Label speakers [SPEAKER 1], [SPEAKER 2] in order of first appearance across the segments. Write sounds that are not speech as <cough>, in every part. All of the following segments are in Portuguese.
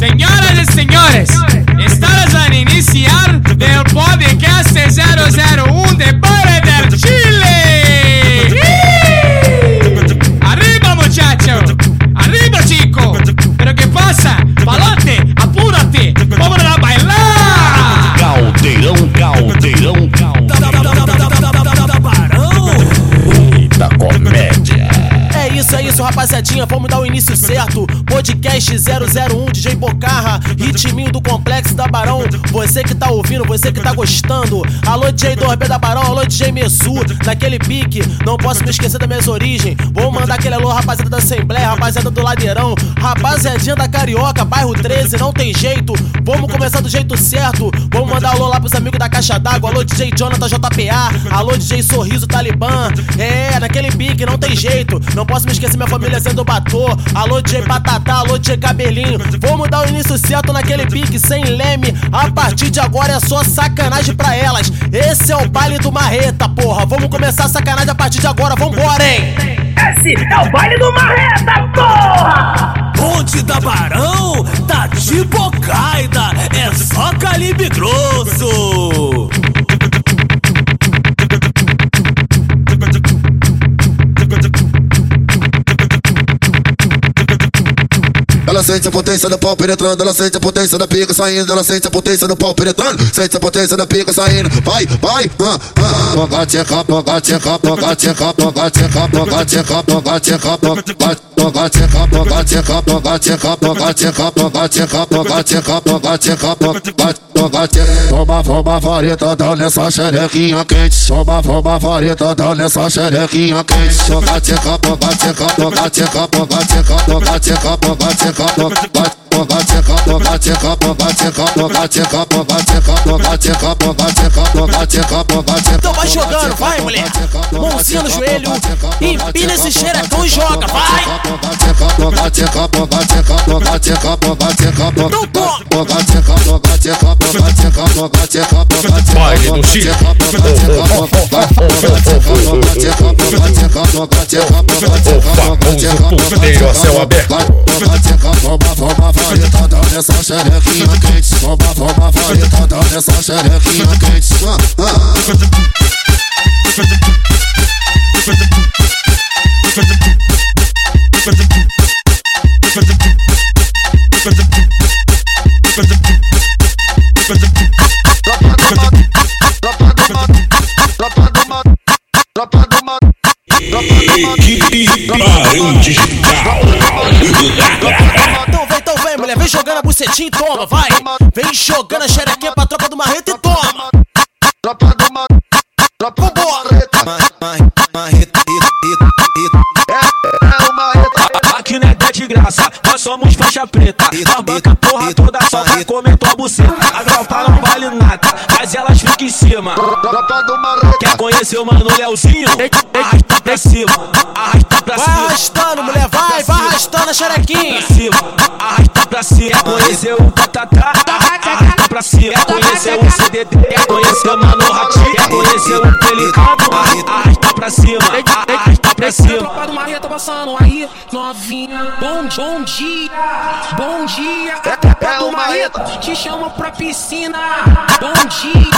[SPEAKER 1] Senhoras e senhores, estamos a iniciar del podcast 001 de Bora del Chile. Arriba muchacho, arriba chico. Pero qué pasa? Palote, apúrate, vamos a bailar.
[SPEAKER 2] Caldeirão, caldeirão, caldeirão.
[SPEAKER 3] Barão!
[SPEAKER 2] Da comédia.
[SPEAKER 3] É isso, é isso, rapaziadinha. Vamos dar o início certo. Podcast 001, DJ Bocarra, ritminho do complexo da Barão. Você que tá ouvindo, você que tá gostando. Alô, DJ 2B da Barão, alô, DJ Messu, naquele pique. Não posso me esquecer das minhas origens. Vou mandar aquele alô, rapaziada da Assembleia, rapaziada do Ladeirão, rapaziadinha da Carioca, bairro 13, não tem jeito. Vamos começar do jeito certo. Vamos mandar alô lá pros amigos da Caixa d'Água. Alô, DJ Jonathan JPA, alô, DJ Sorriso Talibã. É, naquele pique, não tem jeito. Não posso me esquecer minha família sendo batô. Alô, DJ Patatá, alô, DJ Cabelinho. Vamos dar o início certo naquele pique, sem leme. A partir de agora é só sacanagem pra elas. Esse é o baile do Marreta, porra. Vamos começar a sacanagem a partir de agora, vambora, hein?
[SPEAKER 4] Esse é o baile do Marreta, porra!
[SPEAKER 3] Ponte da Barão tá de bocaida, é só calibre grosso.
[SPEAKER 5] Ela sente a potência do pau penetrando, ela sente a potência da pica saindo, ela sente a potência do pau penetrando, sente a potência da pica saindo. Vai, vai, ah, ah. Toca, tcheca, toca, tcheca, toca, tcheca, toca, tcheca, toca, tcheca, toca, Toma, toma, vareta, dá nessa xerequinha quente. Toma, toma, vareta, dá nessa xerequinha quente. Toca, tcheca, toca, tcheca, toca, tcheca, toca,
[SPEAKER 3] então vai jogando, vai moleque Mãozinha no joelho Empina esse xerecão e joga, vai
[SPEAKER 5] Então toma
[SPEAKER 2] Baile vai Chile O famoso puteiro a céu aberto
[SPEAKER 5] vale Tá dando essa xerequinha quente. Bomba, bomba, vale Tá dando essa xerequinha quente. Ah, ah.
[SPEAKER 2] Equipe Barão Digital.
[SPEAKER 3] Então vem, vem, mulher. Vem jogando a bucetinha e toma, vai. Vem jogando a xerequinha pra tropa do Marreta e toma.
[SPEAKER 6] Aqui não é de graça, nós somos faixa preta. A banca porra toda só pra comer tua buceta. A tropa não vale nada, mas elas ficam em cima. Quer conhecer o mano Leozinho? Arrasta pra cima, arrasta pra
[SPEAKER 3] Vai
[SPEAKER 6] cima.
[SPEAKER 3] arrastando, mulher. Vai, vai arrastando a xerequinha.
[SPEAKER 6] Pra cima, arrasta pra cima. Quer conhecer o Patatá? Arrasta pra cima. Quer conhecer o CDD? Quer conhecer o Mano Ratinho? Quer conhecer o Pelicano? Arrasta pra cima, arrasta pra cima.
[SPEAKER 7] Tropa do Marreta passando aí, novinha. Bom, bom dia, bom dia. A tropa do Marreta te chama pra piscina. Bom dia,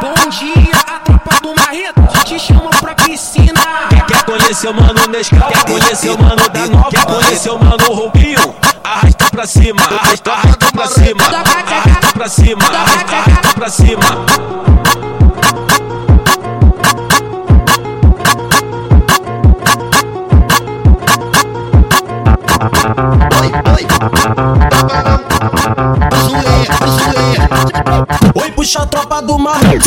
[SPEAKER 7] bom dia. A tropa do Marreta te chama pra piscina.
[SPEAKER 6] Quer, quer conhecer o mano Nescau? Quer conhecer o mano da Nova? Quer conhecer o mano Roupinho? Arrasta pra cima, arrasta, arrasta pra cima, arrasta pra cima, arrasta pra cima.
[SPEAKER 3] Oi, puxa a tropa do Marreta.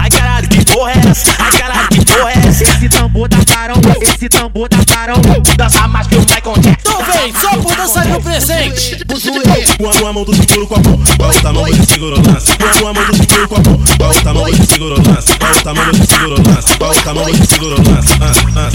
[SPEAKER 6] Ai caralho, que porra é essa? Ai caralho, que porra é essa? Esse tambor da carão, esse tambor da carão. Dança mais que o Michael Jackson.
[SPEAKER 3] Então vem, só por dançarino presente.
[SPEAKER 8] Com a mão do seguro com a mão, com a outra mão você segura o lance. Com a mão do seguro com a mão, com a outra mão você segura o lance. Com a outra mão você segura o lance. Com a mão você segura o lance. Ah, ah,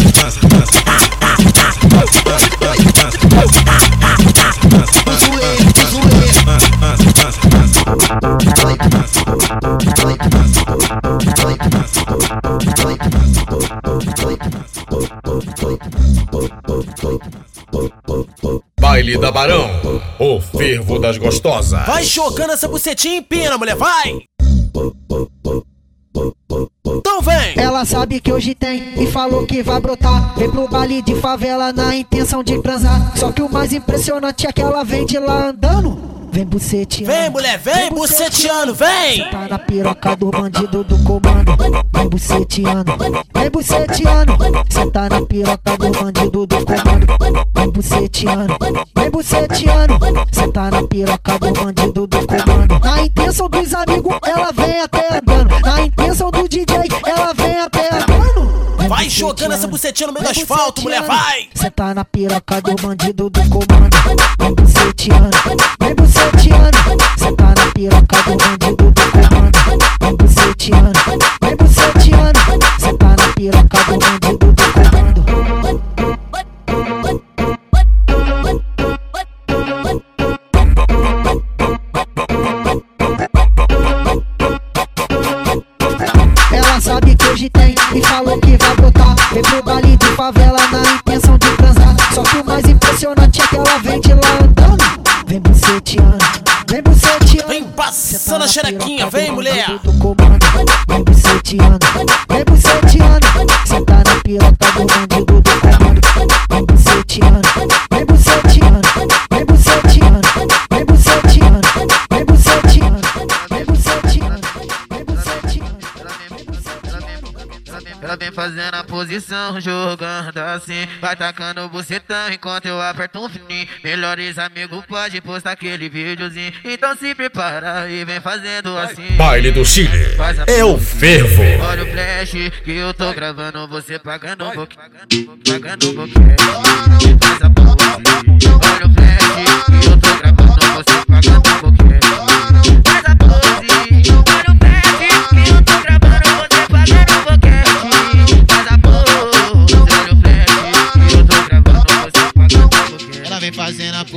[SPEAKER 2] Baile da Barão, o fervo das gostosas.
[SPEAKER 3] Vai jogando essa bucetinha em pena, mulher, vai! Então vem!
[SPEAKER 9] Ela sabe que hoje tem e falou que vai brotar. Vem pro baile de favela na intenção de transar. Só que o mais impressionante é que ela vem de lá andando. Vem buceteando.
[SPEAKER 3] Vem, mulher, vem buceteando, vem!
[SPEAKER 9] Tá na piroca do bandido do comando. Vem buceteando, vem buceteando. Tá na piroca do bandido do comando. Vem buceteando, vem buceteando. Tá na piroca do bandido do comando. Na intenção dos amigos, ela vem até andando. Na intenção do DJ, ela
[SPEAKER 3] Vai jogando essa bucetinha no meio do asfalto, mulher, vai!
[SPEAKER 9] Cê tá na piroca do bandido do comando. Vem buceteando, vem buceteando. Cê tá na piroca do bandido do comando. Vem buceteando, vem buceteando. Cê tá na piroca do bandido do comando. Ela sabe que hoje tem e falou que vai. Vem pro baile de favela na intenção de transar. Só que o mais impressionante é que ela vem de lá andando. Vem buceteando, vem buceteando.
[SPEAKER 3] Vem passando a xerequinha, vem, mulher!
[SPEAKER 9] Vem buceteando, vem buceteando. Cê tá na piroca do bandido do comando. Vem buceteando, vem buceteando, vem
[SPEAKER 10] fazendo a posição, jogando assim. Vai tacando o bucetão enquanto eu aperto um fininho. Melhores amigos pode postar aquele videozinho. Então se prepara e vem fazendo assim.
[SPEAKER 2] Baile do Chile, é o fervo.
[SPEAKER 10] Olha o flash que eu tô gravando, você pagando um pouquinho. Pagando um pouquinho. Olha o flash que eu tô gravando, você pagando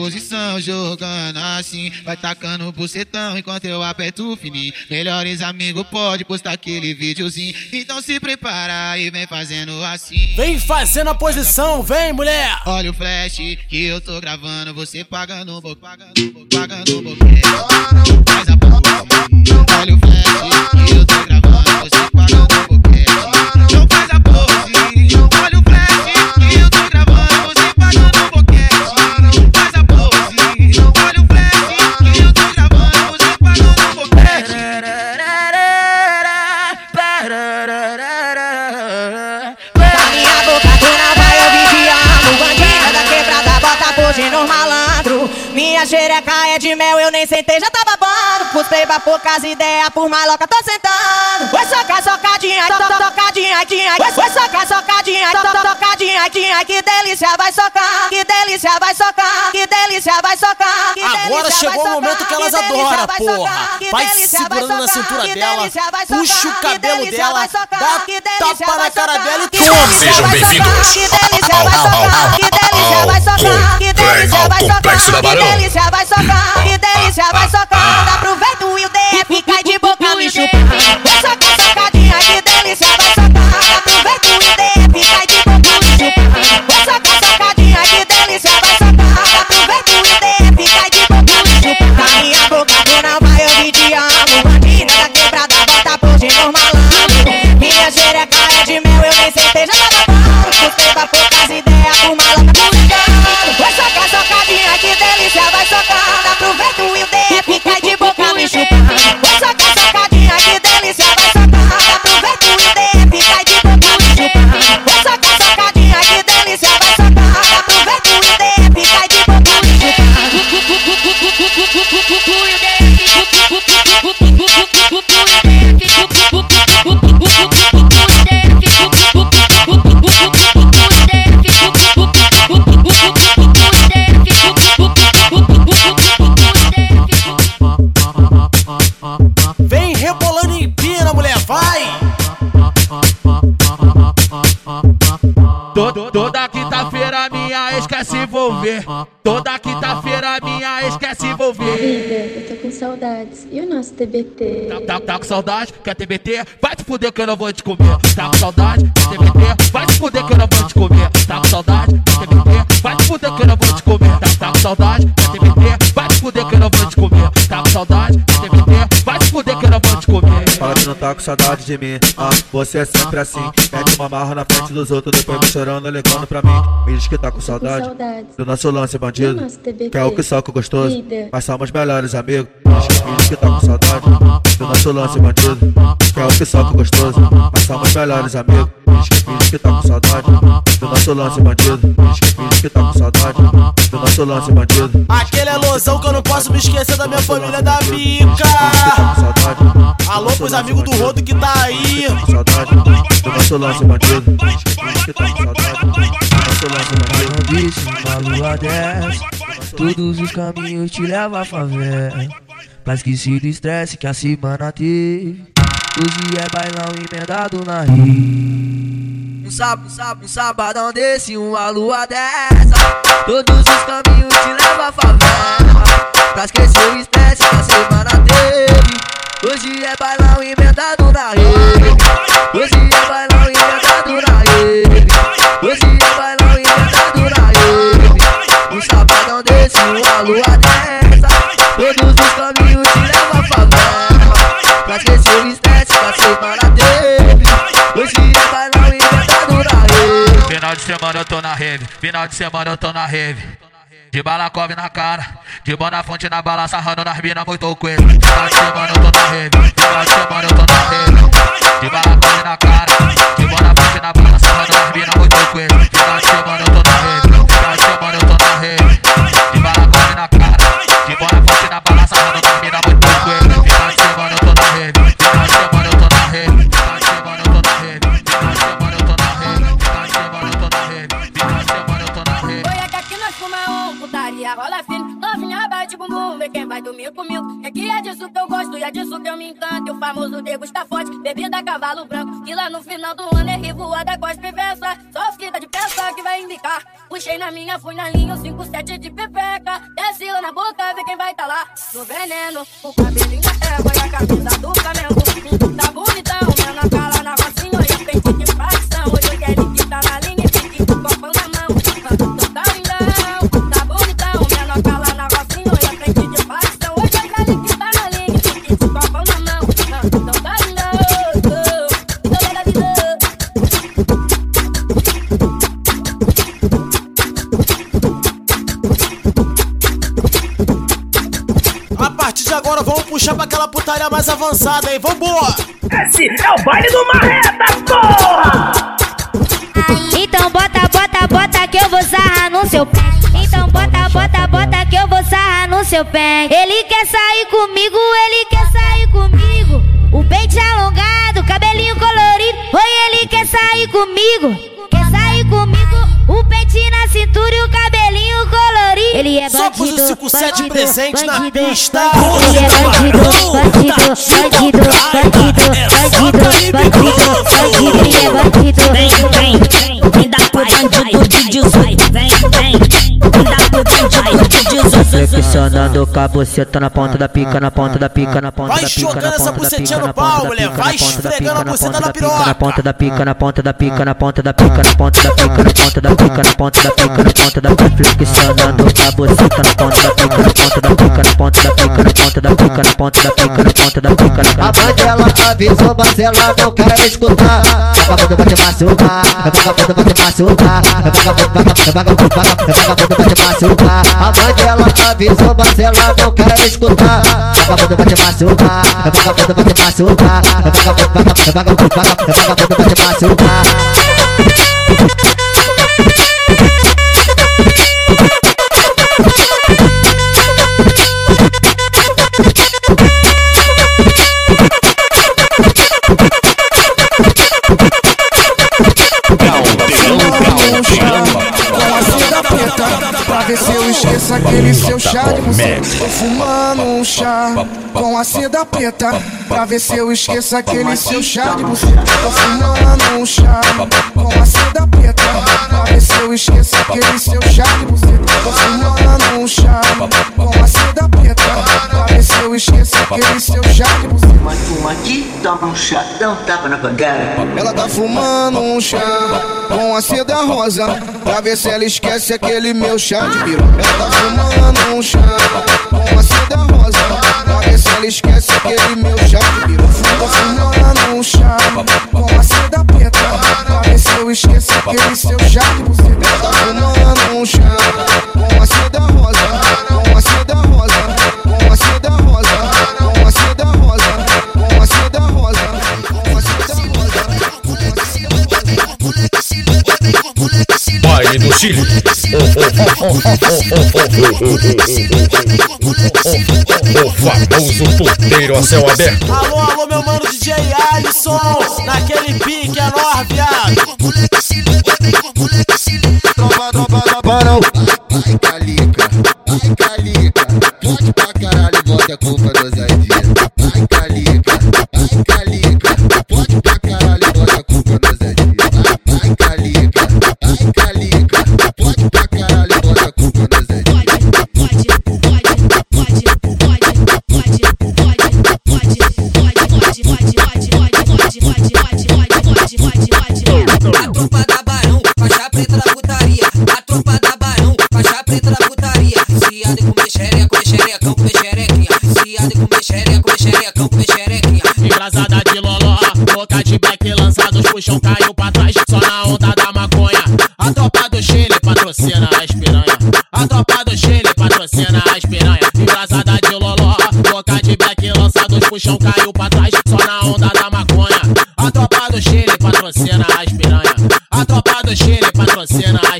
[SPEAKER 11] posição, jogando assim. Vai tacando o bucetão enquanto eu aperto o fininho. Melhores amigos pode postar aquele videozinho. Então se prepara e vem fazendo assim.
[SPEAKER 3] Vem fazendo a posição, vem, mulher!
[SPEAKER 11] Olha o flash que eu tô gravando, você pouco, pagando um pouco, pagando um pouquinho. Faz a. Olha o flash que eu tô gravando, você um pouquinho.
[SPEAKER 12] Minha xereca é de mel, eu nem sentei, já tá babando Custei pra poucas ideias, por maloca tô sentando. Oi, soca, socadinha, to, to, tocadinha, tinha Oi, oi, soca, socadinha, to, to, tocadinha, tinha Que delícia, vai socar, que delícia, vai socar Que delícia, vai socar
[SPEAKER 3] Agora chegou o momento que elas adoram,
[SPEAKER 12] vai
[SPEAKER 3] porra. Vai segurando na cintura
[SPEAKER 12] que
[SPEAKER 3] dela,
[SPEAKER 12] delícia, vai
[SPEAKER 3] puxa o
[SPEAKER 12] socar, que
[SPEAKER 3] cabelo
[SPEAKER 12] delícia,
[SPEAKER 3] dela,
[SPEAKER 12] vai socar,
[SPEAKER 3] dá
[SPEAKER 12] que delícia,
[SPEAKER 3] tapa na
[SPEAKER 12] vai
[SPEAKER 3] cara
[SPEAKER 12] socar,
[SPEAKER 3] dela e
[SPEAKER 12] que
[SPEAKER 3] toma.
[SPEAKER 12] delícia,
[SPEAKER 2] Sejam
[SPEAKER 12] vai
[SPEAKER 2] bem-vindos.
[SPEAKER 12] Socar, Que delícia, vai socar, que delícia, vai socar, que delícia,
[SPEAKER 2] ao
[SPEAKER 12] vai
[SPEAKER 2] Complexo da
[SPEAKER 12] socar, que
[SPEAKER 2] Barão.
[SPEAKER 12] delícia, vai socar, que delícia, vai socar. Aproveita o IDF, <laughs> cai de boca me chupa. <laughs>
[SPEAKER 13] saudades. E o nosso TBT?
[SPEAKER 14] Tá, tá, tá com saudade? Quer TBT? Vai te fuder que eu não vou te comer. Tá com saudade? Quer TBT? Vai te fuder que eu não vou tá com saudade
[SPEAKER 15] de mim, ah, você é sempre assim. Mete uma marra na frente dos outros, depois me chorando, ligando pra mim. Me diz que tá com saudade do nosso lance bandido. Que é o que soca gostoso, mas somos melhores amigos. Me diz, que tá com saudade do nosso lance bandido. Que é o que soca gostoso, mas somos melhores amigos. Me diz, que tá com saudade do nosso lance bandido. Me diz, que tá com saudade do nosso lance bandido.
[SPEAKER 3] Aquele é losão que eu não posso me esquecer da minha família da bica. Alô pros amigos do Rodo que tá aí.
[SPEAKER 15] Saudade tá com nosso lance bandido.
[SPEAKER 16] bicho, uma lua dessa Todos os caminhos te levam à favela. Pra esquecer do estresse que a semana teve Hoje é bailão emendado na rio um, sábado, um, sábado, um sabadão desse, uma lua dessa. Todos os caminhos te levam à favela. Pra esquecer o estresse que a semana teve Hoje é bailão emendado na rede. Hoje é bailão emendado na rede. Hoje é bailão emendado na rede. Um sabadão desse, uma lua dessa Todos os caminhos te levam à favela. Pra esquecer o estresse que a semana teve Hoje é bailão emendado na rede.
[SPEAKER 14] Final de semana eu tô na rave, final de semana eu tô na rave. De balacove na cara, de bona fonte na bala, sarrando nas minas muito. Final de semana eu tô na rave, final de semana eu tô na rave.
[SPEAKER 3] Aquela putaria mais avançada, hein? Vambora!
[SPEAKER 4] Esse é o baile do Marreta, porra!
[SPEAKER 17] Então bota, bota, bota que eu vou sarrar no seu pé. Então bota, bota, bota que eu vou sarrar no seu pé. Ele quer sair comigo, ele quer sair comigo. O peito alongado, cabelinho colorido. Oi, ele quer sair comigo. Ele é
[SPEAKER 3] Só pus o
[SPEAKER 17] bandido,
[SPEAKER 3] 57
[SPEAKER 17] bandido,
[SPEAKER 3] presente na
[SPEAKER 17] bandido,
[SPEAKER 3] pista.
[SPEAKER 17] Bandido, bandido, bandido, bandido,
[SPEAKER 16] Flexionando com a buceta na ponta da pica, na ponta da pica, na ponta
[SPEAKER 3] Vai
[SPEAKER 16] da pica,
[SPEAKER 3] jogando
[SPEAKER 16] na
[SPEAKER 3] essa
[SPEAKER 16] ponta da
[SPEAKER 3] bucetinha
[SPEAKER 16] pica,
[SPEAKER 3] no
[SPEAKER 16] na
[SPEAKER 3] pau,
[SPEAKER 16] ponta da
[SPEAKER 3] mulher.
[SPEAKER 16] pica,
[SPEAKER 3] Vai
[SPEAKER 16] na ponta da
[SPEAKER 3] esfregando a
[SPEAKER 16] pica,
[SPEAKER 3] buceta
[SPEAKER 16] na
[SPEAKER 3] na
[SPEAKER 16] ponta da pica, na
[SPEAKER 3] piroca.
[SPEAKER 16] ponta da pica, na ponta da pica, na ponta da pica, na ponta da pica, na ponta da pica, na ponta da pica, na ponta da pica, flexionando com a buceta na ponta da pica, na ponta da pica, na ponta da pica, na ponta da pica, na ponta da pica, na ponta da pica, na
[SPEAKER 9] A mãe dela avisou, mas ela não quer escutar. Vagabundo vai te machucar, vagabundo vai te machucar, vagabundo, vagabundo, vagabundo vai te machucar. A mãe dela avisou, mas ela não quer escutar. Vagabundo vai te machucar, vagabundo vai te machucar, vagabundo vai te machucar.
[SPEAKER 18] Se eu esqueço aquele seu chá de buceta Tô fumando um chá Com a seda preta Pra ver se eu esqueço aquele seu chá de buceta Tô fumando um chá Com a seda preta Pra ver se eu esqueço aquele seu chá de buceta Tô fumando um chá Com a seda preta Pra ver se eu esqueço
[SPEAKER 19] toma um chá, dá um tapa na bandeira.
[SPEAKER 18] Ela tá fumando um chá com a seda rosa Pra ver se ela esquece aquele meu chá de piroca Ela tá fumando um chá com a seda rosa ver se ela esquece aquele meu Tá fumando um chá com a seda preta ver se eu esqueço aquele seu tá fumando um chá com a seda rosa
[SPEAKER 20] do Chile. O famoso puteiro a céu aberto.
[SPEAKER 3] Alô, alô, meu mano DJ Alisson, naquele pique é nóis, viado.
[SPEAKER 21] Tropa, tropa, tropa, não. Vai, calica, vai, calica.
[SPEAKER 3] Piranha. A tropa do Chile patrocina as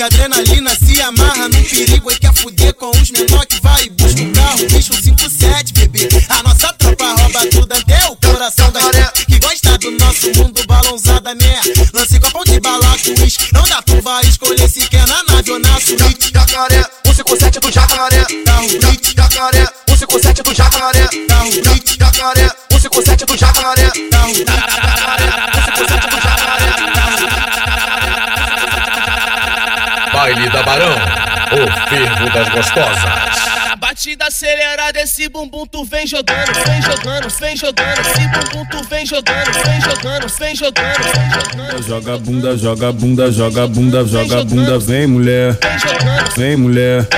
[SPEAKER 3] de
[SPEAKER 8] adrenalina, se amarra num perigo e quer fuder com os menor que vai e busca um carro bicho 57, bebê. A nossa tropa rouba tudo até o coração da gente que gosta do nosso mundo balãozada, né? Lance copão de bala uísque. Não dá tu vai escolher se quer na nave ou na suíte.
[SPEAKER 21] Jacaré, 157 do jacaré.
[SPEAKER 8] Carro bicho.
[SPEAKER 21] Jacaré, 157 do jacaré.
[SPEAKER 8] Carro bicho.
[SPEAKER 21] Jacaré, 157 do jacaré.
[SPEAKER 8] Carro
[SPEAKER 20] Baile da Barão. O fervo das gostosas.
[SPEAKER 3] Batida acelerada, esse bumbum tu vem jogando, vem jogando, vem jogando, esse bumbum tu vem jogando, vem jogando, vem jogando, vem jogando.
[SPEAKER 22] Joga bunda, joga bunda, joga bunda, joga bunda, vem mulher, vem mulher.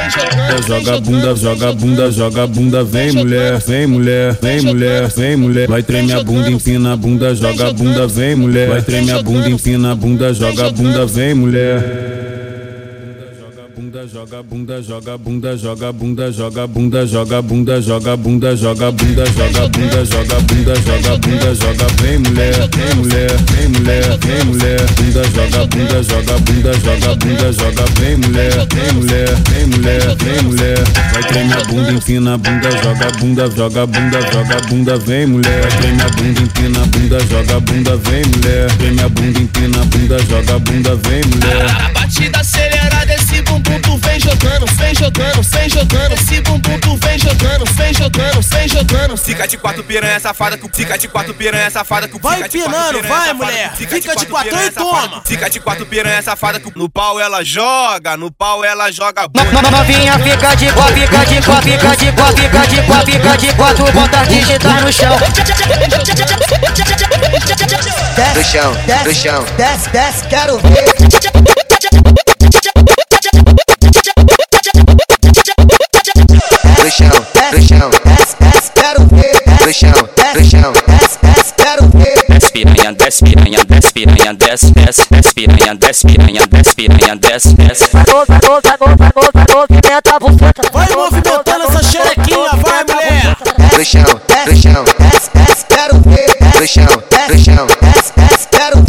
[SPEAKER 22] Joga bunda, joga bunda, joga bunda, vem mulher, vem mulher, vem mulher, vem mulher. Vai tremer a bunda, empina a bunda, joga bunda, vem mulher. Vai tremer a bunda, empina a bunda, joga bunda, vem mulher. Bunda, joga bunda, joga bunda, joga bunda, joga bunda, joga bunda, joga bunda, joga bunda, joga bunda, joga bunda, joga bunda, joga vem mulher, vem mulher, vem mulher, vem mulher. Bunda, joga bunda, joga bunda, joga bunda, joga vem mulher, vem mulher, vem mulher, vem mulher. Vai tremer a bunda, empina bunda, joga bunda, joga bunda, joga bunda, vem mulher. Vai a bunda, empina bunda, joga bunda, vem mulher. Treme a bunda, empina bunda, joga bunda, vem mulher.
[SPEAKER 3] A batida acelerada, esse bumbum tu vem jogando, vem jogando, vem jogando, esse bumbum tu vem jogando, vem jogando, vem jogando.
[SPEAKER 23] Fica de quatro piranha safada com fica de quatro piranha safada com
[SPEAKER 3] Vai empinando, vai mulher, fica de quatro e toma.
[SPEAKER 23] Fica de quatro piranha safada com no pau ela joga, no pau ela joga
[SPEAKER 24] Novinha fica de quatro, fica de quatro, fica de quatro, fica de quatro, fica de quatro, bota digitar no chão.
[SPEAKER 25] Do chão, do chão.
[SPEAKER 26] Desce, desce, quero ver. <laughs>
[SPEAKER 25] piranha, desce piranha, desce piranha,
[SPEAKER 26] desce, desce, desce piranha,
[SPEAKER 25] desce piranha, desce piranha, desce, desce.
[SPEAKER 3] Vai movimentando essa xerequinha, vai mulher.
[SPEAKER 26] No
[SPEAKER 25] chão, no chão,
[SPEAKER 26] desce, desce, quero ver.
[SPEAKER 27] No chão, no chão, desce, desce, quero ver.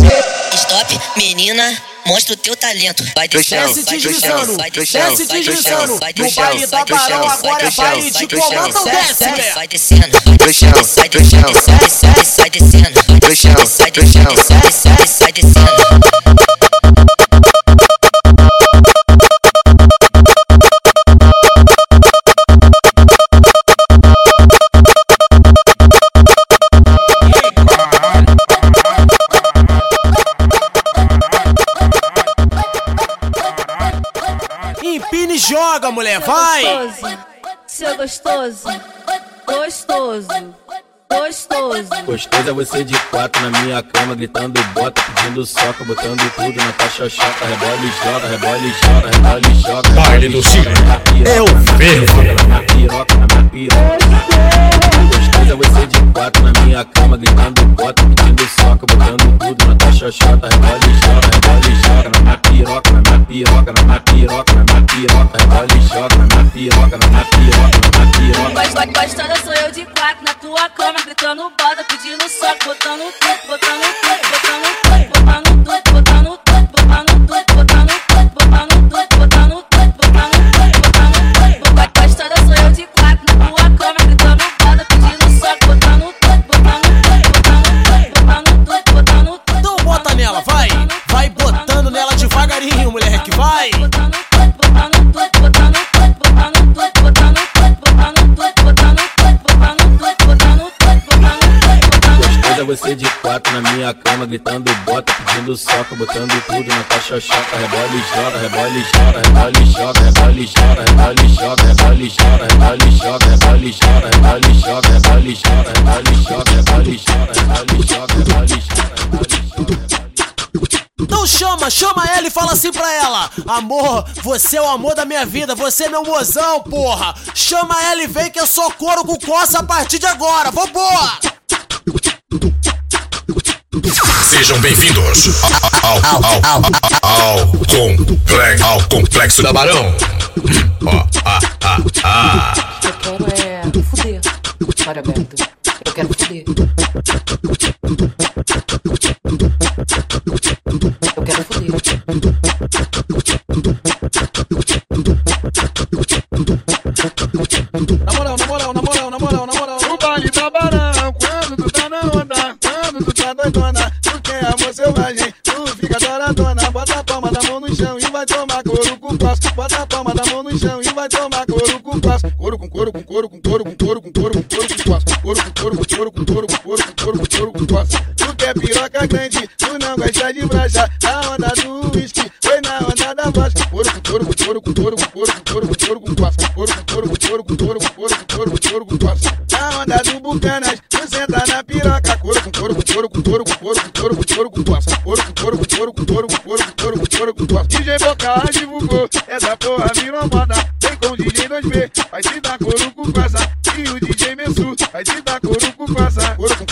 [SPEAKER 27] Piranha, desce piranha, desce, desce.
[SPEAKER 26] Vai, vai, vai, vai, vai, vai, vai, movimenta a buceta.
[SPEAKER 3] Vai movimentando essa xerequinha, vai mulher.
[SPEAKER 25] Do chão, do chão.
[SPEAKER 26] Desce, desce, quero ver.
[SPEAKER 28] do chão, do chão.
[SPEAKER 25] Quero ver. Stop, menina. Mostra o teu talento. Vai
[SPEAKER 28] chão,
[SPEAKER 25] descendo, vai
[SPEAKER 28] do
[SPEAKER 25] descendo,
[SPEAKER 28] chão,
[SPEAKER 25] vai
[SPEAKER 28] do
[SPEAKER 25] descendo,
[SPEAKER 28] chão,
[SPEAKER 25] vai
[SPEAKER 28] do
[SPEAKER 25] descendo,
[SPEAKER 28] chão,
[SPEAKER 25] vai
[SPEAKER 28] do
[SPEAKER 25] descendo,
[SPEAKER 28] chão,
[SPEAKER 25] vai
[SPEAKER 28] do chão,
[SPEAKER 25] descendo,
[SPEAKER 28] do
[SPEAKER 25] vai
[SPEAKER 28] chão,
[SPEAKER 25] descendo,
[SPEAKER 28] do chão,
[SPEAKER 25] então desce,
[SPEAKER 28] do
[SPEAKER 25] vai
[SPEAKER 28] chão,
[SPEAKER 25] descendo, vai descendo, vai
[SPEAKER 28] do chão,
[SPEAKER 25] descendo, vai
[SPEAKER 28] do chão,
[SPEAKER 25] descendo, vai descendo, vai
[SPEAKER 28] do chão,
[SPEAKER 25] descendo,
[SPEAKER 28] do chão.
[SPEAKER 25] vai descendo.
[SPEAKER 3] Empina e joga, mulher, vai!
[SPEAKER 29] Seu gostoso, gostoso, gostoso.
[SPEAKER 30] Gostoso é você de quatro na minha cama, gritando bota, pedindo soca, botando tudo na tua xoxota. Rebola e joga, rebola e joga, rebola e joga.
[SPEAKER 26] Baile do Chile. Eu fervo.
[SPEAKER 30] Na piroca, na minha piroca. É você de quatro na minha cama, gritando bota, pedindo soca, botando tudo na tua xoxota. Rebola e joga, rebola e joga. Na minha piroca, na minha piroca, na minha piroca, na minha piroca. Rebola e joga, na minha piroca, na minha piroca, na minha piroca.
[SPEAKER 29] Gostosa sou eu de quatro na tua cama, gritando bota, pedindo soco, botando tudo, botando tudo, botando tudo, botando tudo, botando tudo,
[SPEAKER 30] É você de quatro na minha cama, gritando bota, pedindo soca, botando tudo na tua xoxota. Rebola e joga, rebola e joga, rebola e joga, rebola e joga, rebola e joga, rebola e joga, rebola e joga, rebola e joga, rebola e joga, rebola e joga, rebola e joga, rebola e joga, rebola e joga, rebola e.
[SPEAKER 3] Então chama, chama ela e fala assim pra ela: Amor, você é o amor da minha vida, você é meu mozão, porra! Chama ela e vem que eu sou couro com coça a partir de agora, vambora!
[SPEAKER 26] Sejam bem-vindos ao, ao, ao, ao, complexo, ao complexo da Barão. Ó, ah, ah, ah.
[SPEAKER 31] Eu quero é fuder. Olha, Beto. Eu quero fuder. Eu quero fuder.
[SPEAKER 32] Na moral, na moral, na moral, na moral, na moral. O baile da barão, tá doidona, tu quer amor selvagem, tu fica douradona. Bota a palma da mão no chão e vai tomar couro com passo. Bota a palma da mão no chão e vai tomar couro com passo. Couro com couro com couro com couro com couro com couro com couro com passo. Couro com couro com couro com couro com couro com couro com couro com passo. Tu quer piroca grande, tu não gosta de bracha. Na onda do whisky, foi na onda da baixa. Couro com couro com couro com couro com couro com couro com couro com passo. Couro com couro com couro com couro com couro com couro com couro com passo. Na onda do bucanas, tu senta na piroca. DJ Boca divulgou, essa porra virou moda. Vem com o DJ 2B, vai se dar coruco com casa. E o DJ Mensu, vai se dar coruco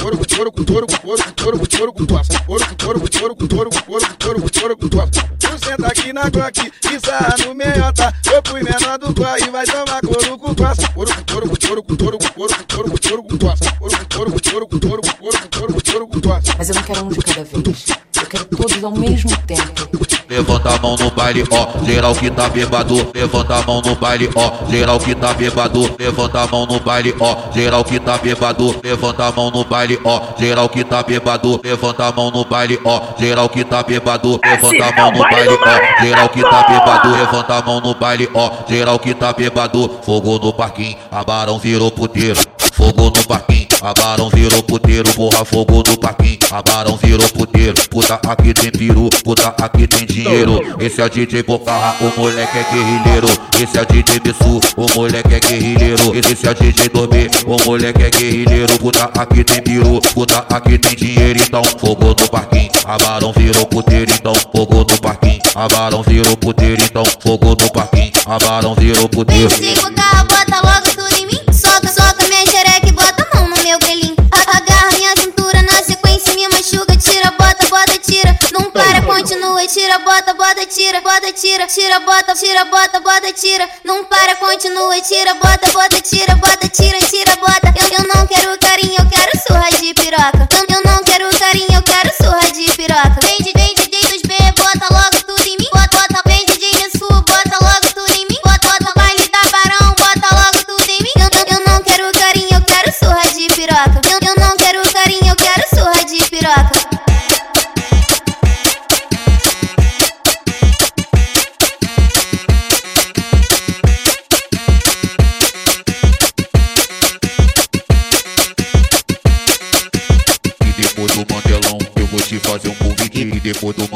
[SPEAKER 32] Couro com couro com couro com couro com couro com couro com couro com. Couro com couro com couro com couro com couro com couro com passa. Tu senta aqui na Glock e sarra no meiota. Eu fui menor do corre, vai tomar couro com passa. Couro com couro com couro com couro com couro com couro com couro com. Couro com couro com couro com couro com couro com couro com passa.
[SPEAKER 31] Mas eu não quero um de cada vez. Eu quero todos ao mesmo tempo.
[SPEAKER 33] Levanta a mão no baile, ó, geral que tá bêbado. Levanta a mão no baile, ó, geral que tá bêbado. Levanta a mão no baile, ó, geral que tá bêbado. Levanta a mão no baile, ó, geral que tá bêbado. Levanta a mão no baile, ó, geral que tá bêbado. Levanta a mão no baile, ó, geral que tá bêbado. Levanta a mão no baile, ó, geral que tá bêbado. Fogo no parquinho, a barão virou puteiro. Fogo no parquinho, a barão virou puteiro. Porra, fogo no parquinho, a barão virou puteiro. Puta, aqui tem peru, puta, aqui tem dinheiro. Esse é o DJ Bocarra, o moleque é guerrilheiro. Esse é o DJ Bessu, o moleque é guerrilheiro. Esse é o DJ Dorme, o moleque é guerrilheiro. Puta, aqui tem peru, puta, aqui tem dinheiro. Então, fogo no parquinho, a barão virou puteiro. Então, fogo no parquinho, a barão virou puteiro. Então, fogo no parquinho, a barão virou puteiro.
[SPEAKER 34] Cinco carro, bota logo tudo meu belim. Agarra minha cintura na sequência, me machuca. Tira, bota, bota, tira. Não para, continua. Tira, bota, bota, tira, bota, tira. Tira, bota, tira, bota, bota, tira. Não para, continua. Tira, bota, bota, tira, bota, tira, tira, bota. Eu, eu não quero carinho, eu quero surra de piroca. Eu, eu não quero carinho, eu quero surra de piroca. Vem, de- vem DJ dos B, bota logo tudo em mim. Bota, bota,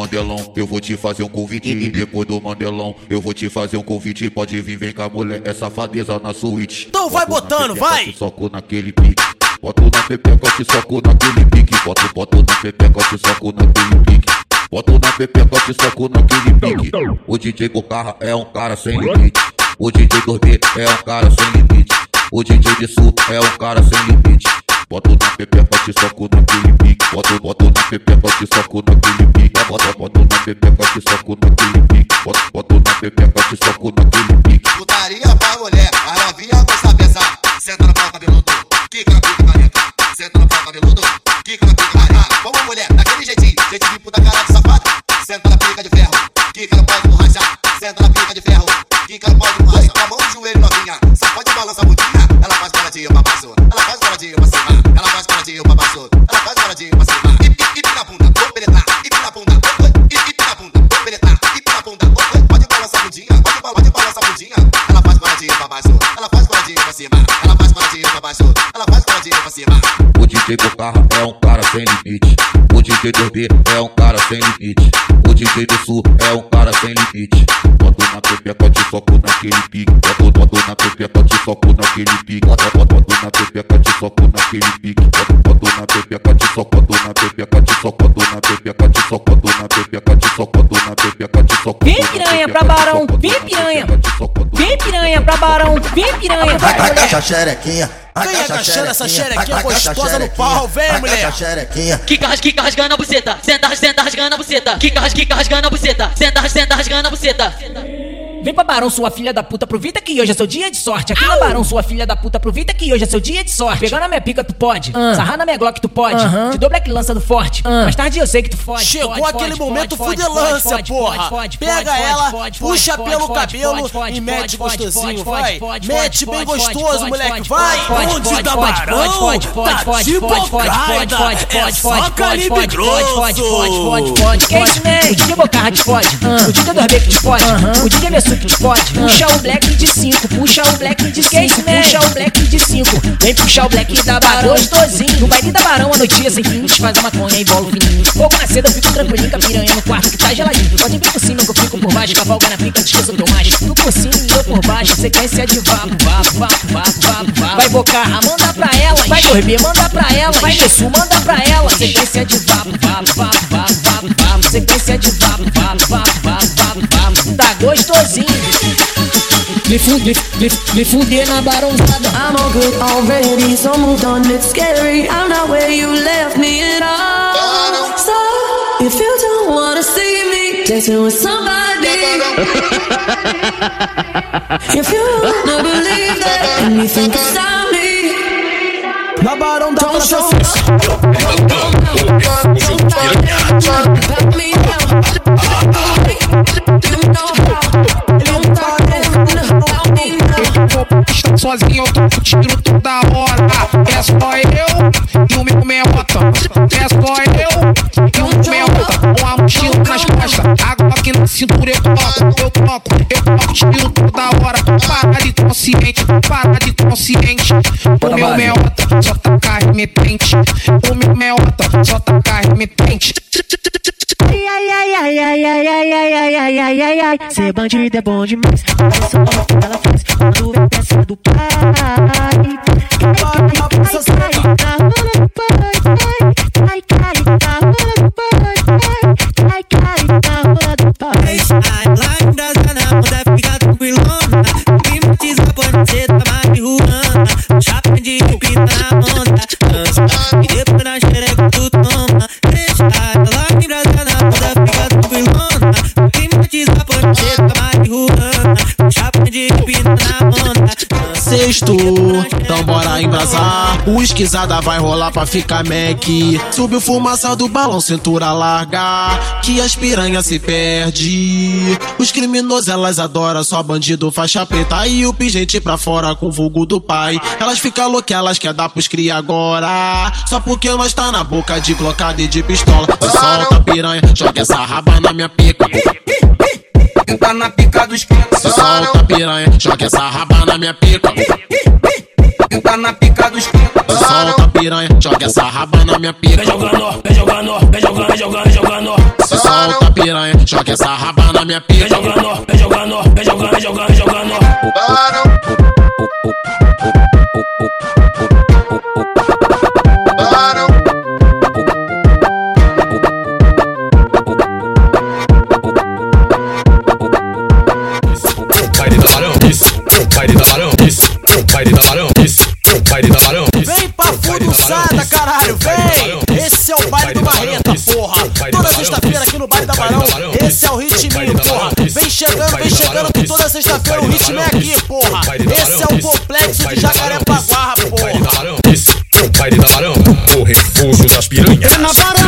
[SPEAKER 33] Mandelão eu vou te fazer um convite. E depois do Mandelão eu vou te fazer um convite. Pode vir, vem cá, mulher, é safadeza na suíte.
[SPEAKER 3] Então vai botando,
[SPEAKER 33] pepeca,
[SPEAKER 3] vai.
[SPEAKER 33] Soco naquele pique. Boto na pepeca, te soco naquele pique. Boto, boto na pepeca, te soco naquele pique. Boto na pepeca, te soco naquele pique. O DJ Bocarra é um cara sem limite. O DJ 2B é um cara sem limite. O DJ de Sul é um cara sem limite. Boto na pepeca, te soco naquele pique. Boto, boto na pepeca, te soco naquele pique. Boto, boto na pepeca, te soco naquele pique. Boto, boto na pepeca, te soco naquele pique.
[SPEAKER 5] Putaria pra mulher, a novinha gosta de pensar. Senta no pau cabeludo, quica na pica careca. Senta no pau cabeludo, quica na pica careca. Vamos mulher, daquele jeitinho, jeitinho de puta cara de safado. Senta na pica de ferro, quica no pau de borracha. Senta na pica de ferro, quica no pau de borracha. Com a mão no joelho novinha, sacode e balança a bundinha. Ela faz paradinha pra baixo, ela faz paradinha pra pra baixo, ela faz paradinha pra cima. Ela faz paradinha pra baixo, ela faz pra cima.
[SPEAKER 33] O DJ Bocarra é um cara sem limite. O DJ 2B é um cara sem limite. O DJ do Sul é um cara sem limite. Boto na pepeca, te soco naquele pique. Boto, boto na pepeca, te soco naquele pique. Boto, boto na pepeca, te soco naquele pique. Boto na pepeca, te soco, boto na pepeca, te soco, boto na pepeca, te soco, boto na pepeca, te soco, boto na pepeca, te soco.
[SPEAKER 35] Vem piranha pra barão, vem piranha. Vem piranha pra barão, vem piranha.
[SPEAKER 5] Agacha a xerequinha.
[SPEAKER 3] Vem agachando essa xerequinha gostosa no pau, vem mulher.
[SPEAKER 5] xerequinha.
[SPEAKER 36] Kika, ras- kika rasgando a buceta, senta, senta rasgando a buceta. Kika, ras- kika rasgando a buceta, senta, senta rasgando a buceta.
[SPEAKER 35] Vem pra Barão, sua filha da puta, aproveita que hoje é seu dia de sorte. Aqui na Barão, sua filha da puta, aproveita que hoje é seu dia de sorte. Pegar na minha pica, tu pode. Sarrar na minha Glock, tu pode.
[SPEAKER 3] Aham.
[SPEAKER 35] Te dou black lança do forte. Mais tarde eu sei que tu fode.
[SPEAKER 3] Chegou
[SPEAKER 35] fode,
[SPEAKER 3] aquele
[SPEAKER 35] fode,
[SPEAKER 3] momento fudelância, porra.
[SPEAKER 35] fode,
[SPEAKER 3] Pega ela, puxa pelo cabelo e mete gostosinho, vai. Mete bem gostoso, moleque, vai.
[SPEAKER 35] fode,
[SPEAKER 3] da Barão, tá tipo Gaida,
[SPEAKER 35] fode,
[SPEAKER 3] é só calibre grosso.
[SPEAKER 35] fode, fode. Que isso, né? O DJ Bocarra te fode. O DJ do que te fode. O DJ Messu fode. Puxa o black de 5, puxa o black de 5, puxa o black de 5. Vem puxar o black da Barão gostosinho. No baile da Barão, a noite sem fim. Desfaz a maconha e bola fininho. Pouco na seda, fico tranquilinho com a piranha no quarto que tá geladinho. Pode vir por cima que eu fico por baixo. Cavalga na pica, esqueça o teu macho. Tu por cima e eu por baixo. Sequência de vapo, vapo, vapo, vapo, vapo, vapo. Vai Bocarra, manda pra ela. Vai dormir, manda pra ela. Vai Messu, manda pra ela. Sequência de vapo, vapo, vapo, vapo, vapo, vapo. Sequência de vapo, vapo, vapo, vapo, vapo, vapo. Tá gostosinho. Me fuder, me, me fuder na barãozada.
[SPEAKER 37] I'm all good already, so moved on, it's scary. I'm not where you left me at all. So, if you don't wanna see me dancing with somebody, <laughs> if you wanna believe that anything can stop me,
[SPEAKER 3] Na Barão dá pra
[SPEAKER 37] show
[SPEAKER 7] Sozinho eu tô tiro toda hora. É só eu e o meu meota. É só eu e o meu meota. Com a mochila nas costas. Água aqui na cintura eu toco, eu toco, eu toco tiro toda hora. Para de consciente, para de consciente. O meu meota só tá remetente. O meu meota só tá remetente.
[SPEAKER 37] Ai, ai, ai, ai, ai, ai, ai, ai, ai, ai, ai, ai, ai. Ser bandido é bom demais. Olha só o que ela faz quando vem peça do pai. Cai, cai, cai,
[SPEAKER 8] de pita na onda
[SPEAKER 3] Seus misto. Então bora embrasar. O esquisada vai rolar pra ficar Mac. Subiu fumaça do balão, cintura larga. Que as piranha se perde. Os criminosos elas adoram, só bandido faixa preta. E o pingente pra fora com o vulgo do pai. Elas ficam loucas, elas quer dar pros cria agora. Só porque nós tá na boca de glocada e de pistola. Se solta piranha, joga essa raba na minha pica.
[SPEAKER 23] Tá na pica dos pica.
[SPEAKER 3] Solta piranha, joga essa raba na minha pica.
[SPEAKER 23] Tá na pica dos pica.
[SPEAKER 3] Solta piranha, joga essa raba na minha pica.
[SPEAKER 23] Vem jogando, vem jogando, vem jogando, vem jogando, vem jogando.
[SPEAKER 3] Solta piranha, joga essa raba na minha pica.
[SPEAKER 23] Vem jogando, vem jogando, vem jogando, vem jogando, vem jogando.
[SPEAKER 38] Baile Baile da Barão, isso. Baile da Barão.
[SPEAKER 3] Vem pra fuduçada, caralho, vem! Esse é o baile do Marreta, porra! Toda sexta-feira aqui no baile da Barão, esse é o ritminho, porra! Vem chegando, vem chegando que toda sexta-feira o ritmo é aqui, porra! Esse é o complexo de Jacarepaguá, porra!
[SPEAKER 38] Isso. Baile da Barão, o refúgio das piranhas.
[SPEAKER 39] É na Barão,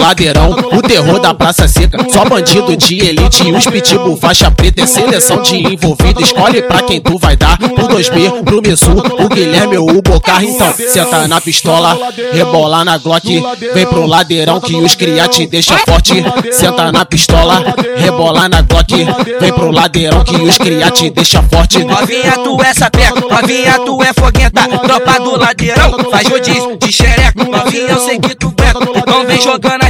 [SPEAKER 39] ladeirão,
[SPEAKER 3] o terror da Praça Seca. Só bandido de elite e os pitbull faixa preta. É seleção de envolvido, escolhe pra quem tu vai dar. Pro 2B, pro Messu, o Guilherme ou o Bocar. Então, senta na pistola, rebola na Glock. Vem pro ladeirão que os cria te deixa forte. Senta na pistola, rebola na Glock. Vem pro ladeirão que os cria te deixa forte.
[SPEAKER 23] Novinha, tu é sapeca, novinha, tu é foguenta. Tropa do ladeirão, faz rodízio de xereca. Novinha, eu sei que tu aguenta, então vem jogando a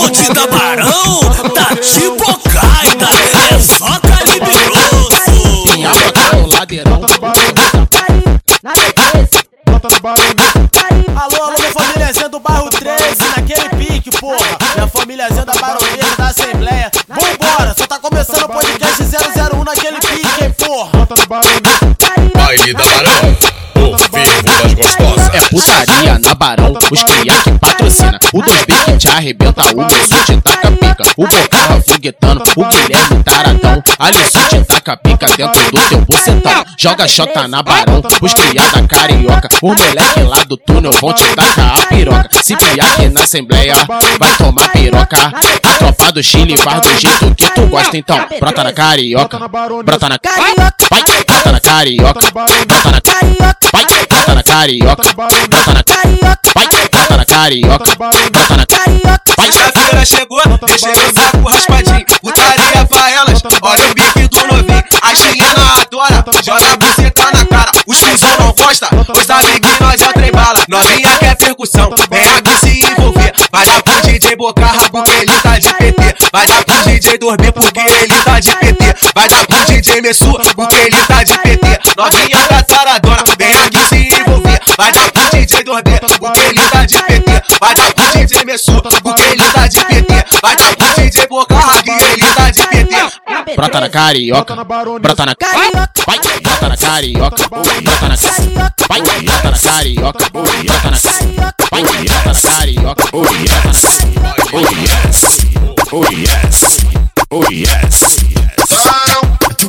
[SPEAKER 40] da Barão tá tipo caida, é só.
[SPEAKER 3] Pinha brotar no ladeirão. Alô, alô, minha famíliazinha do bairro 13, naquele pique, porra. Minha famíliazinha da Baronesa, da Assembleia. Vambora, só tá começando o podcast 001 naquele pique, hein, porra.
[SPEAKER 38] Baile da Barão, o vivo das gostosas.
[SPEAKER 3] É putaria na Barão, os cria O 2B que te arrebenta, o Messu te taca pica. O Bocarra foguetando, o Guilherme taradão. Alisson te taca pica dentro do teu bucetão. Joga xota na Barão, os da carioca. O moleque lá do túnel vão te tacar a piroca. Se criar aqui na Assembleia, vai tomar piroca. A tropa do Chile faz do jeito que tu gosta, então. Brota na carioca, brota na carioca. Vai, brota na carioca, brota na carioca. Vai, brota na carioca, brota na carioca. Vai, carioca, brota na carioca.
[SPEAKER 23] Sexta-feira chegou, deixei meu saco raspadinho. Putaria pra elas, olha o bife do novinho. A chilena adora, joga a buceta na cara. Os cuzão não gosta, os amiguinhos nós é o trem bala. Novinha quer percussão, vem aqui se envolver. Vai dar pro DJ Bocarra porque ele tá de PT. Vai dar pro DJ dormir porque ele tá de PT. Vai dar pro DJ Messu porque ele tá de PT. Novinha da taradona, vem aqui se envolver. Vai dar pro DJ dormir Messu porque ele tá de PT.
[SPEAKER 6] Vai dar pro DJ Bocarra que ele tá de PT.
[SPEAKER 3] Brota na carioca, brota na carioca, vai, brota na carioca, brota na carioca, vai, brota na carioca, brota na carioca, vai, brota na carioca,
[SPEAKER 2] Oh yes, oh yes, oh yes, oh yes.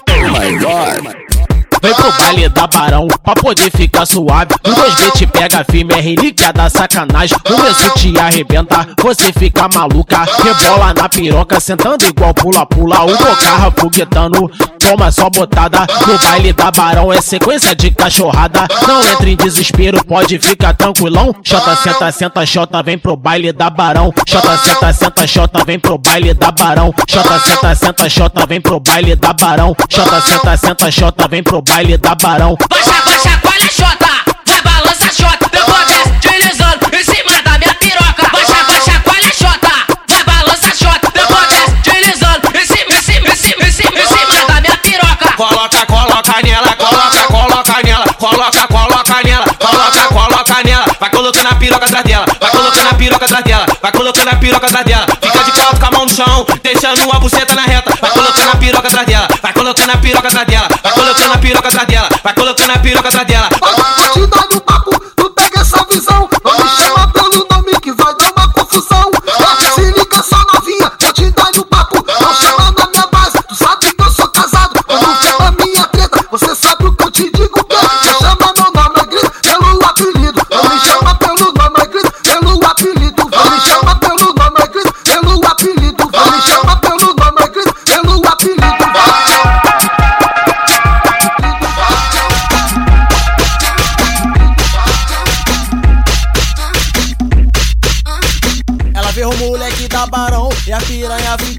[SPEAKER 2] Oh my god.
[SPEAKER 3] Vem pro baile da Barão pra poder ficar suave. Um dois te pega firme, é relíquia sacanagem. O mesmo te arrebenta, você fica maluca. Rebola na piroca, sentando igual pula-pula. O bocarra foguetando, toma só botada. No baile da Barão é sequência de cachorrada. Não entre em desespero, pode ficar tranquilão. Xota, senta, senta, xota, vem pro baile da Barão. Xota, senta, senta, xota, vem pro baile da Barão. Xota, senta, senta, xota, vem pro baile da Barão. Xota, senta, senta, xota, vem pro baile da Barão.
[SPEAKER 41] Baixa, baixa, colhe xota,
[SPEAKER 6] colocando a piroca atrás dela, vai colocando a piroca atrás dela, vai colocando a piroca atrás dela. Fica de quatro com a mão no chão, deixando a buceta na reta. Vai colocando a piroca atrás dela, vai colocando a piroca atrás dela, vai colocando a piroca atrás dela, vai colocando a piroca atrás dela.
[SPEAKER 38] Te dar no papo, tu pega essa visão.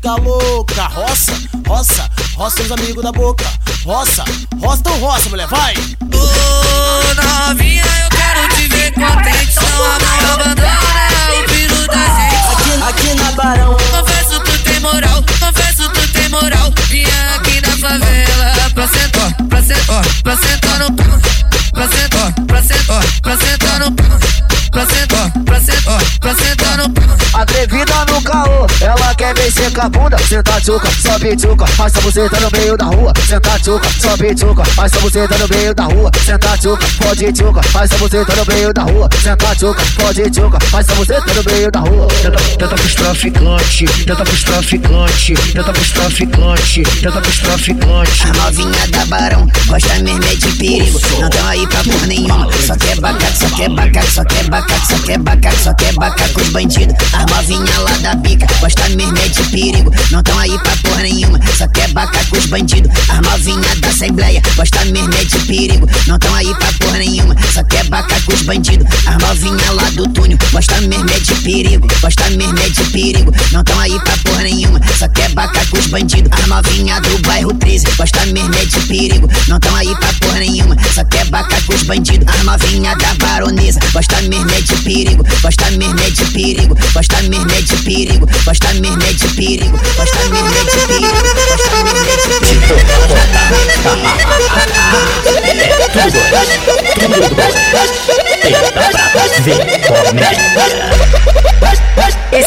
[SPEAKER 3] Fica louca. Roça, roça, roça os amigos da boca. Roça, roça, então roça, mulher, vai!
[SPEAKER 41] Ô novinha, eu quero te ver contente. Não a mão abandona, é o filho da gente.
[SPEAKER 24] Aqui, aqui na Barão.
[SPEAKER 41] Confesso tu tem moral, confesso tu tem moral. Vinha aqui na favela pra sentar, pra sentar, pra sentar no pau. Pra sentar, pra sentar, pra sentar no pau. Pra sentar, pra sentar, pra sentar no pau.
[SPEAKER 24] Atrevida no caô, ela mexer com a bunda. Senta tchuca, sobe tchuca, passa você tá no meio da rua. Senta tchuca, sobe tchuca, passa você tá no meio da rua. Senta tchuca, pode tchuca, passa você tá no meio da rua. Senta tchuca, pode tchuca, passa você tá no meio da rua.
[SPEAKER 42] Tenta, tenta pros traficante, tenta pros traficante, tenta pros traficante, tenta pros traficante.
[SPEAKER 43] A novinha da Barão gosta mesmo é de perigo. Não tão aí pra porra nenhuma. Só quer bacaco, só quer bacaco, só quer bacaco, só quer bacaco, só quer bacaco com os bandidos. A novinha lá da bica gosta mesmo é de perigo. Não tão aí pra porra nenhuma. Só quer bacaco com os bandidos. A novinha da Assembleia gosta mesmo é de perigo. Não tão aí pra porra nenhuma. Só quer bacaco com os bandidos. A novinha lá do túnel gosta mesmo é de perigo. Gosta mesmo é de perigo. Não tão aí pra porra nenhuma. Só quer bacaco com os bandidos. A novinha do bairro 13 gosta mesmo é de perigo. Não tão aí pra porra nenhuma. Só quer bacaco com os bandidos. A novinha da baronesa gosta mesmo é de perigo. Gosta mesmo é de perigo. Gosta mesmo é de perigo. Gosta mesmo é de perigo. Gosta mesmo é de perigo. Gosta mesmo é de
[SPEAKER 24] Esse,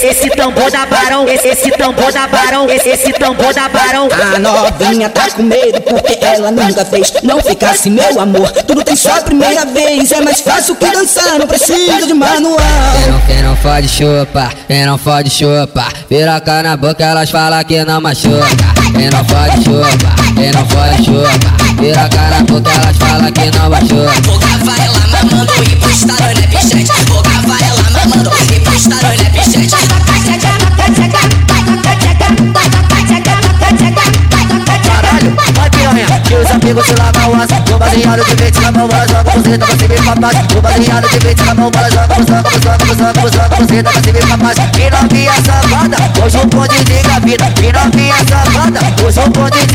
[SPEAKER 24] esse tambor da Barão, esse, esse tambor da Barão, esse, esse tambor da Barão.
[SPEAKER 43] A novinha tá com medo porque ela nunca fez. Não ficasse meu amor, tudo tem só a primeira vez. É mais fácil que dançar, não precisa de manual.
[SPEAKER 44] Quem não, quem não fode chupa, quem não fode chupa Piroca na boca elas falam que não machuca Quem não fode chupa, quem não fode chupa Piroca na boca elas falam que não machuca
[SPEAKER 43] Vou gravar ela mamando e postar no Snapchat. Vou gravar ela mamando e postar no Snapchat.
[SPEAKER 24] Os amigos te lavam o aço No baseado de verde na mão, ela joga você tá e pra baixo No baseado de verde na mão, ela joga você tá e pra baixo você tá pra cima e E novinha safada, hoje o bonde de gaveta E novinha safada, hoje o bonde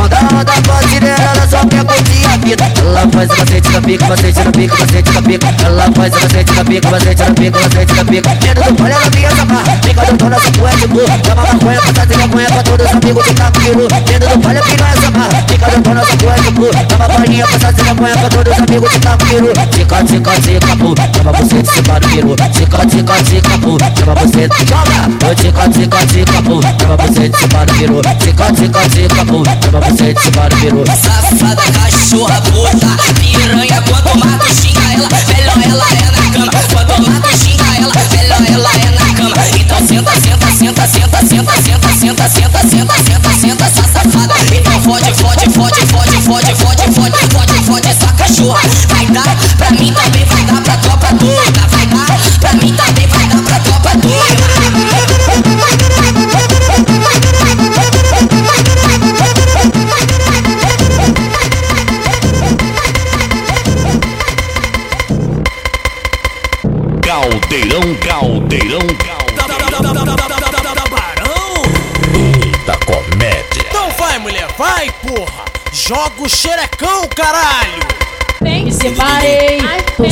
[SPEAKER 24] Quando a onda pode dela, ela só quer curtir a vida. Ela faz o macete na pica, macete na pica, macete na pica. Ela faz o macete na pica, macete na pica, macete na pica. Dentro do palha, ela vinha samarra Fica do dono, essa cueca de burro. Chama maconha trazer maconha pra todos os amigos que tá comigo. Dentro do palha, Fica do dono, essa cueca de burro Chama palhinha pra
[SPEAKER 45] essa põe pra todos os amigos que tá comigo. Tica, tica, tica, pô, chama você de cima do piru. Tica, tica, tica, pô, chama você de joga. Ô, tica, tica, tica, pô, chama você de do piru. Tica, tica, tica, pô, chama você de do piru.
[SPEAKER 46] Safada, cachorra, puta, piranha Quanto mais tu xinga ela, melhor ela é na cama Quanto mais tu xinga ela, melhor ela é senta, senta, senta, senta, senta, senta, senta, senta, senta, senta, senta, essa safada Então fode, fode, fode, fode, fode, fode, fode, fode, fode essa cachorra Vai dar, pra mim também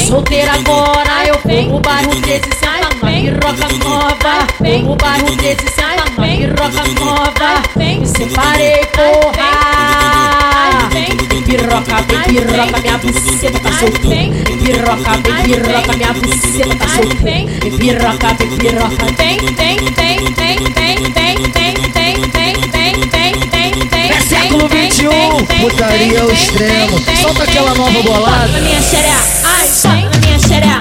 [SPEAKER 29] solteira agora. Eu vou o bairro 13 senta uma piroca nova. Vou o bairro 13 senta uma piroca nova. Me separei, porra. Piroca, bem piroca, minha buceta tá solta. Piroca, bem piroca, minha buceta tá solta. Piroca, bem piroca, tem, tem, tem, tem, tem, tem, tem, tem, tem, tem, tem, tem.
[SPEAKER 47] É século 21, putaria ao extremo. Solta aquela nova bolada.
[SPEAKER 29] Minha xereia, ai, na minha xereia,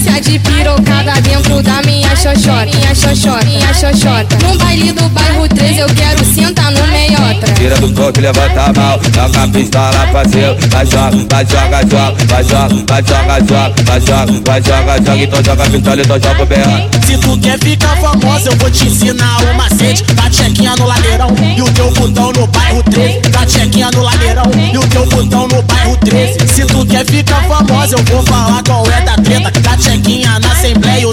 [SPEAKER 48] sequência de pirocada dentro da minha xoxota, minha xoxota, minha xoxota. No baile do bairro 13 eu quero sentar no meiota.
[SPEAKER 30] Tira do corpo, levanta a mão, joga a pistola pra cima. Vai joga, vai joga, joga, vai joga, vai joga, joga, vai joga, vai joga, joga. Então joga a pistola, então joga o berra.
[SPEAKER 3] Se tu quer ficar famosa, eu vou te ensinar o macete. Dá chequinha no ladeirão e o teu botão no bairro 13. Dá chequinha no ladeirão e o teu botão no bairro 13. Se tu quer ficar famosa, eu vou falar qual é da treta. Dá chequinha na assembleia,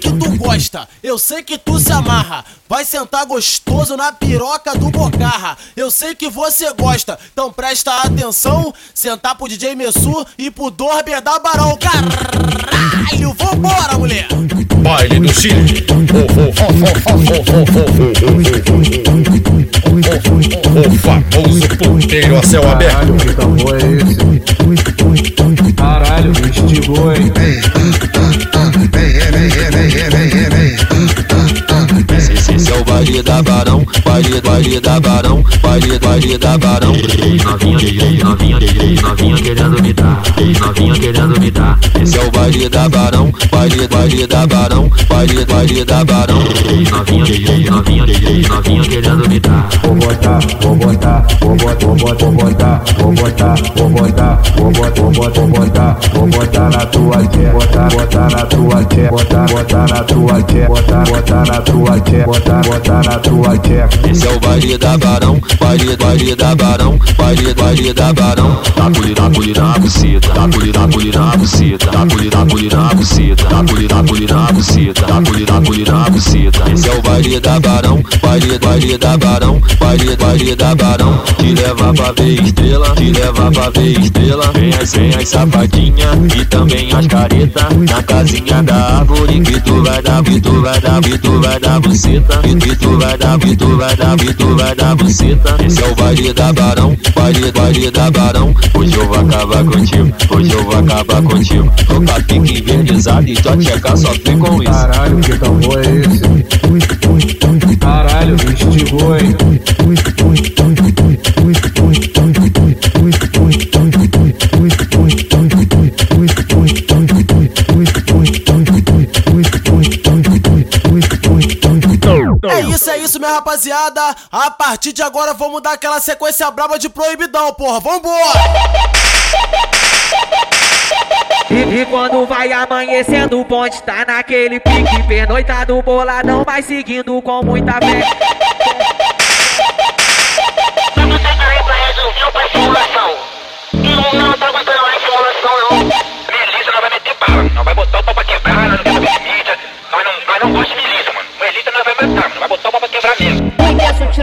[SPEAKER 3] que tu gosta, eu sei que tu se amarra. Vai sentar gostoso na piroca do Bocarra. Eu sei que você gosta, então presta atenção. Sentar pro DJ Messu e pro Dorber da Barão. Caralho, vambora, mulher.
[SPEAKER 49] Baile do Chile. O famoso ponteiro a céu aberto.
[SPEAKER 38] Caralho, instigou, hein?
[SPEAKER 30] Esse é o baile da Barão, baile, baile da Barão, baile, baile da Barão. Novinha, novinha, novinha querendo me dar, novinha querendo me dar. Esse é o baile da Barão, baile, baile da Barão, baile, baile da Barão. Novinha, novinha, novinha querendo me dar.
[SPEAKER 38] Vou botar, vou botar, vou botar, vou botar, vou botar, vou botar, vou botar, vou botar, vou botar, vou botar na tua botar, botar na tua botar, botar na tua botar, botar na tua botar, botar na tua tché.
[SPEAKER 30] Esse é o baile da Barão, baile, baile da Barão, baile, baile da Barão. Dá-puli, dá-puli na buceta, dá-puli, dá-puli na buceta, dá-puli, dá-puli na buceta, dá-puli, dá-puli na buceta, dá-puli, dá-puli na buceta. Esse é o baile da Barão, baile, baile da Barão, baile, baile da Barão. Te leva pra ver estrela, te leva pra ver estrela. Vem as, vem as sapatinha e também as careta na casinha da árvore que tu vai dar, que tu vai dar, que tu vai dar buceta, tu vai dar, tu vai dar, tu vai dar buceta. Esse é o baile da Barão, baile, baile da Barão. Hoje eu vou acabar contigo, hoje eu vou acabar contigo. Tô com a pique e tua tcheca sofre com isso.
[SPEAKER 38] Caralho, que tambor é esse? Caralho, instigou, hein?
[SPEAKER 3] É isso, é isso, minha rapaziada. A partir de agora vamos dar aquela sequência braba de proibidão, porra. Vambora!
[SPEAKER 50] E, e quando vai amanhecendo o ponte tá naquele pique Pernoitado boladão, vai seguindo com muita fé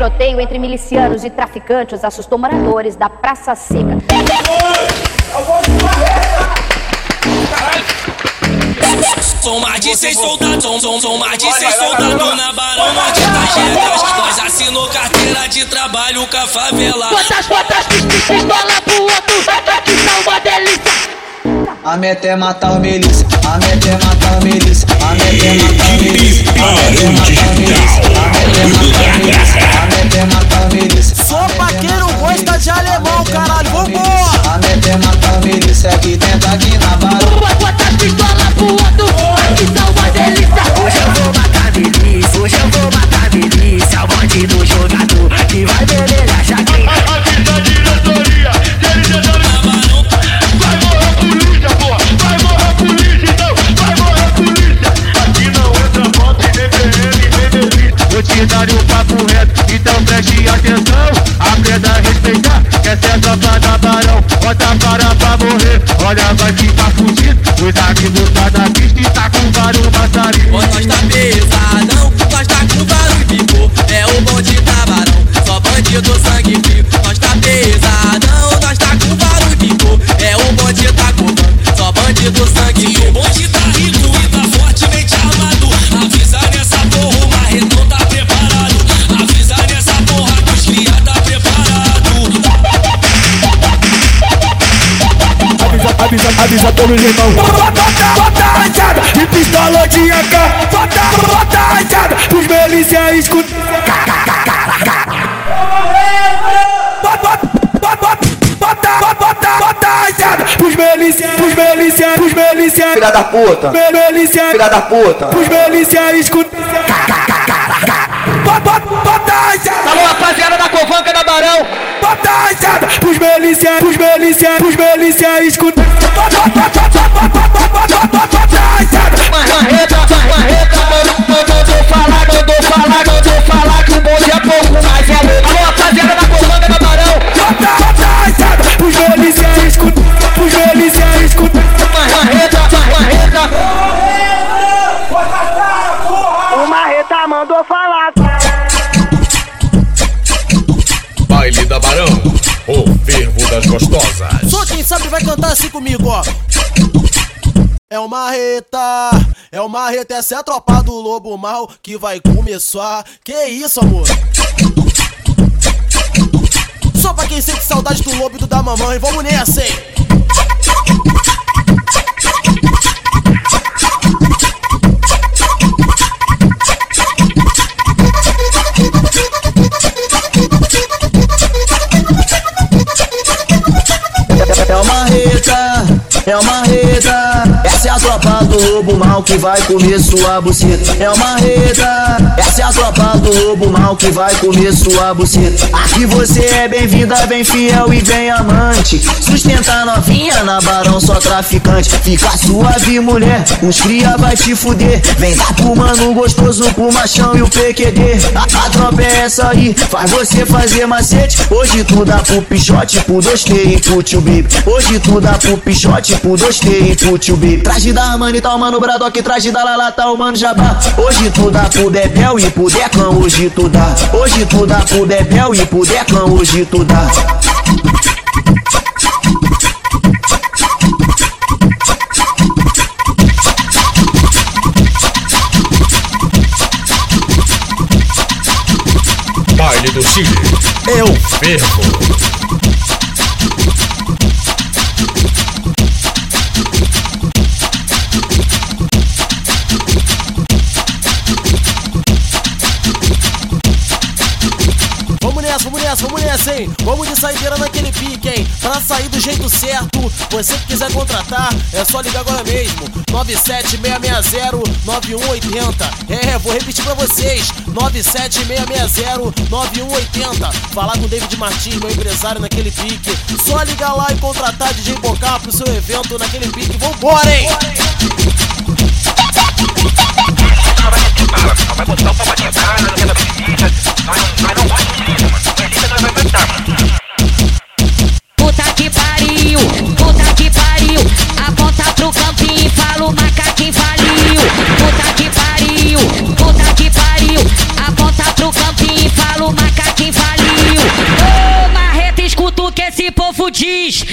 [SPEAKER 51] tiroteio entre milicianos e traficantes assustou moradores da Praça Seca.
[SPEAKER 52] São mais de seis soldados, são, são, são mais de seis soldados na Barão Norte das Regras. Nós assinou carteira de trabalho com a favela.
[SPEAKER 41] Quantas botas pistola pro outro, aqui tá uma delícia.
[SPEAKER 47] A meta é matar o Melissa, a meta é matar o Melissa, a meta é matar o Melissa,
[SPEAKER 26] todos os irmãos Bota, bota a de pistola de AK Bota, bota a rajada dos melícia escuta. Bota, bota, bota, bota, bota, bota a rajada dos melícia,
[SPEAKER 47] Filha da puta,
[SPEAKER 26] Melícia,
[SPEAKER 47] filha da puta.
[SPEAKER 26] Dos melícia escuta. Bota, bota, bota
[SPEAKER 41] Alô, rapaziada da Covanca da Barão.
[SPEAKER 26] Bota a rajada dos melícia, dos melícia, dos melícia escuta
[SPEAKER 41] é
[SPEAKER 3] uma reta, essa é a tropa do lobo mal que vai começar. Que isso, amor? Só pra quem sente saudade do lobo e do da mamãe, vamos nessa, hein?
[SPEAKER 47] É uma reta, é uma reta. Essa é a tropa do lobo mal que vai comer sua buceta. É uma reta, essa é a tropa do lobo mal que vai comer sua buceta. Aqui você é bem-vinda, bem fiel e bem amante. Sustenta novinha na barão, só traficante. Fica suave, mulher, os cria vai te fuder. Vem dar pro mano gostoso, pro machão e o PQD. A, a tropa é essa aí, faz você fazer macete. Hoje tu dá pro pichote, pro 2T e pro tio. Hoje tu dá pro pichote, pro 2T e pro tio. Traje da Armani, tá o mano Bradock, traje da Lala, tá o mano Jabá. Hoje tu dá pro Bebel e pro Decão, hoje tu dá. Hoje tu dá pro Bebel e pro Decão, hoje tu dá.
[SPEAKER 2] Baile do Chile, eu fervo.
[SPEAKER 3] Contratar, é só ligar agora mesmo. 97660-9180. É, vou repetir pra vocês: 97660-9180. Falar com o David Martins, meu empresário naquele pique. Só ligar lá e contratar DJ Bocar pro seu evento naquele pique. Vambora, hein?
[SPEAKER 53] Vai botar o pau pra quebrar, não quer precisa. Mas não
[SPEAKER 41] diz.